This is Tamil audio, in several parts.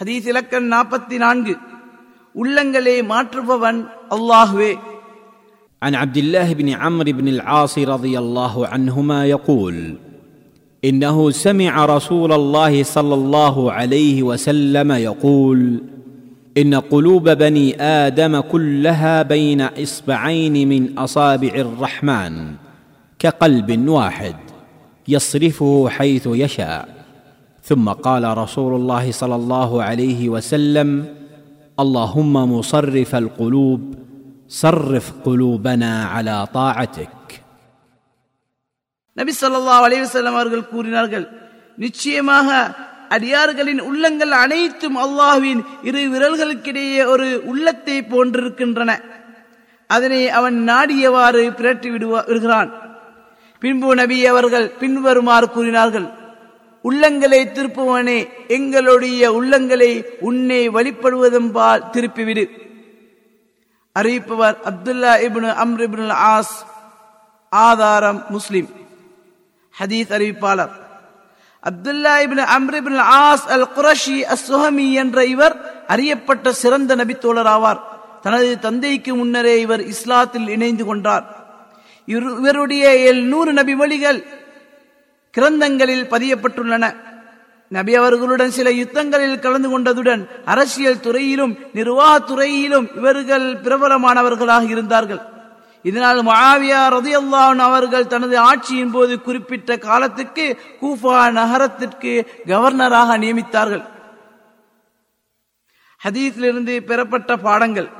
ஹதீஸ் இலக்கண் நாற்பத்தி நான்கு உள்ளங்களை மாற்றுபவன் அல்லாஹுவே عن عبد الله بن عمرو بن العاص رضي الله عنهما يقول انه سمع رسول الله صلى الله عليه وسلم يقول ان قلوب بني ادم كلها بين اصبعين من اصابع الرحمن كقلب واحد يصرفه حيث يشاء ثم قال رسول الله صلى الله عليه وسلم اللهم مصرف القلوب صرف قلوبنا على طاعتك நபி ஸல்லல்லாஹு அலைஹி வஸல்லம் அவர்கள் கூறினார்கள் நிச்சயமாக அடியார்களின் உள்ளங்கள் அனைத்தும் அல்லாஹ்வின் இரு விரல்களுக்கிடையே ஒரு உள்ளத்தை போன்றிருக்கின்றன அதனை அவன் நாடியவாறு பிரட்டி விடுவா- விடுகிறான் பின்பு நபி அவர்கள் பின்வருமாறு கூறினார்கள் உள்ளங்களை திருப்புவனே எங்களுடைய உள்ளங்களை உன்னை வழிபடுவதென்பால் திருப்பிவிடு. அறிவிப்பவர் Abdullah ibn Amr ibn As ஆதாரம் முஸ்லிம். ஹதீஸ் அறிவிப்பாளர். Abdullah ibn Amr ibn As al Qurashi அஸ்ஹமி என்ற இவர் அறியப்பட்ட சிறந்த நபித்தோழர் ஆவார் தனது தந்தைக்கு முன்னரே இவர் இஸ்லாத்தில் இணைந்து கொண்டார். இவருடைய எழுநூறு நபி வழிகள் கிரந்தங்களில் பதியப்பட்டுள்ளன. நபி அவர்களுடன் சில யுத்தங்களில் கலந்து கொண்டதுடன் அரசியல் துறையிலும் நிர்வாகத் துறையிலும் இவர்கள் பிரபலமானவர்களாக இருந்தார்கள். இதனால் முஆவியா ரதியல்லான் அவர்கள் தனது ஆட்சியின் போது குறிப்பிட்ட காலத்துக்கு கூஃபா நகரத்திற்கு கவர்னராக நியமித்தார்கள். ஹதீஸிலிருந்து பெறப்பட்ட பாடங்கள்.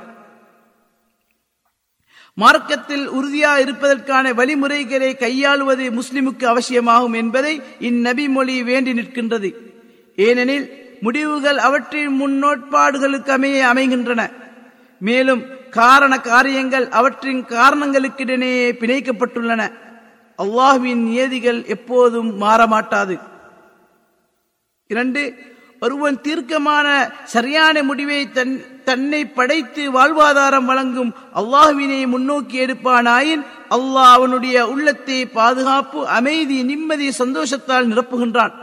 மார்க்கத்தில் உறுதியா இருப்பதற்கான வழிமுறைகளை கையாளுவது முஸ்லிமுக்கு அவசியமாகும் என்பதை இந்நபி மொழி வேண்டி நிற்கின்றது. ஏனெனில் முடிவுகள் அவற்றின் முன்னோட்பாடுகளுக்கு அமைய அமைகின்றன. மேலும் காரண காரியங்கள் அவற்றின் காரணங்களுக்கிடையே பிணைக்கப்பட்டுள்ளன. அல்லாஹுவின் நியதிகள் எப்போதும் மாறமாட்டாது. இரண்டு ஒருவன் தீர்க்கமான சரியான முடிவை தன் தன்னை படைத்து வாழ்வாதாரம் வழங்கும் அல்லாஹுவினை முன்னோக்கி எடுப்பானாயின் அல்லாஹ் அவனுடைய உள்ளத்தை பாதுகாப்பு அமைதி நிம்மதி சந்தோஷத்தால் நிரப்புகின்றான்.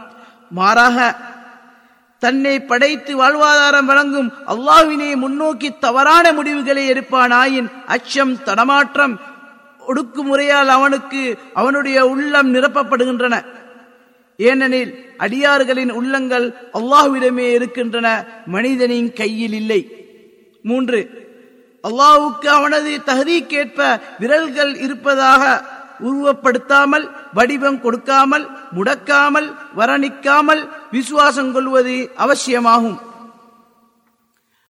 மாறாக தன்னை படைத்து வாழ்வாதாரம் வழங்கும் அல்லாஹுவினை முன்னோக்கி தவறான முடிவுகளை எடுப்பானாயின் அச்சம் தடமாற்றம் ஒடுக்குமுறையால் அவனுக்கு அவனுடைய உள்ளம் நிரப்பப்படுகின்றன. ஏனெனில் அடியார்களின் உள்ளங்கள் அல்லாஹுவிடமே இருக்கின்றன மனிதனின் கையில் இல்லை. மூன்று. அல்லாவுக்கு அவனது தகுதிக்கேற்ப விரல்கள் இருப்பதாக உருவப்படுத்தாமல் வடிவம் கொடுக்காமல் முடக்காமல் வரணிக்காமல் விசுவாசம் கொள்வது அவசியமாகும்.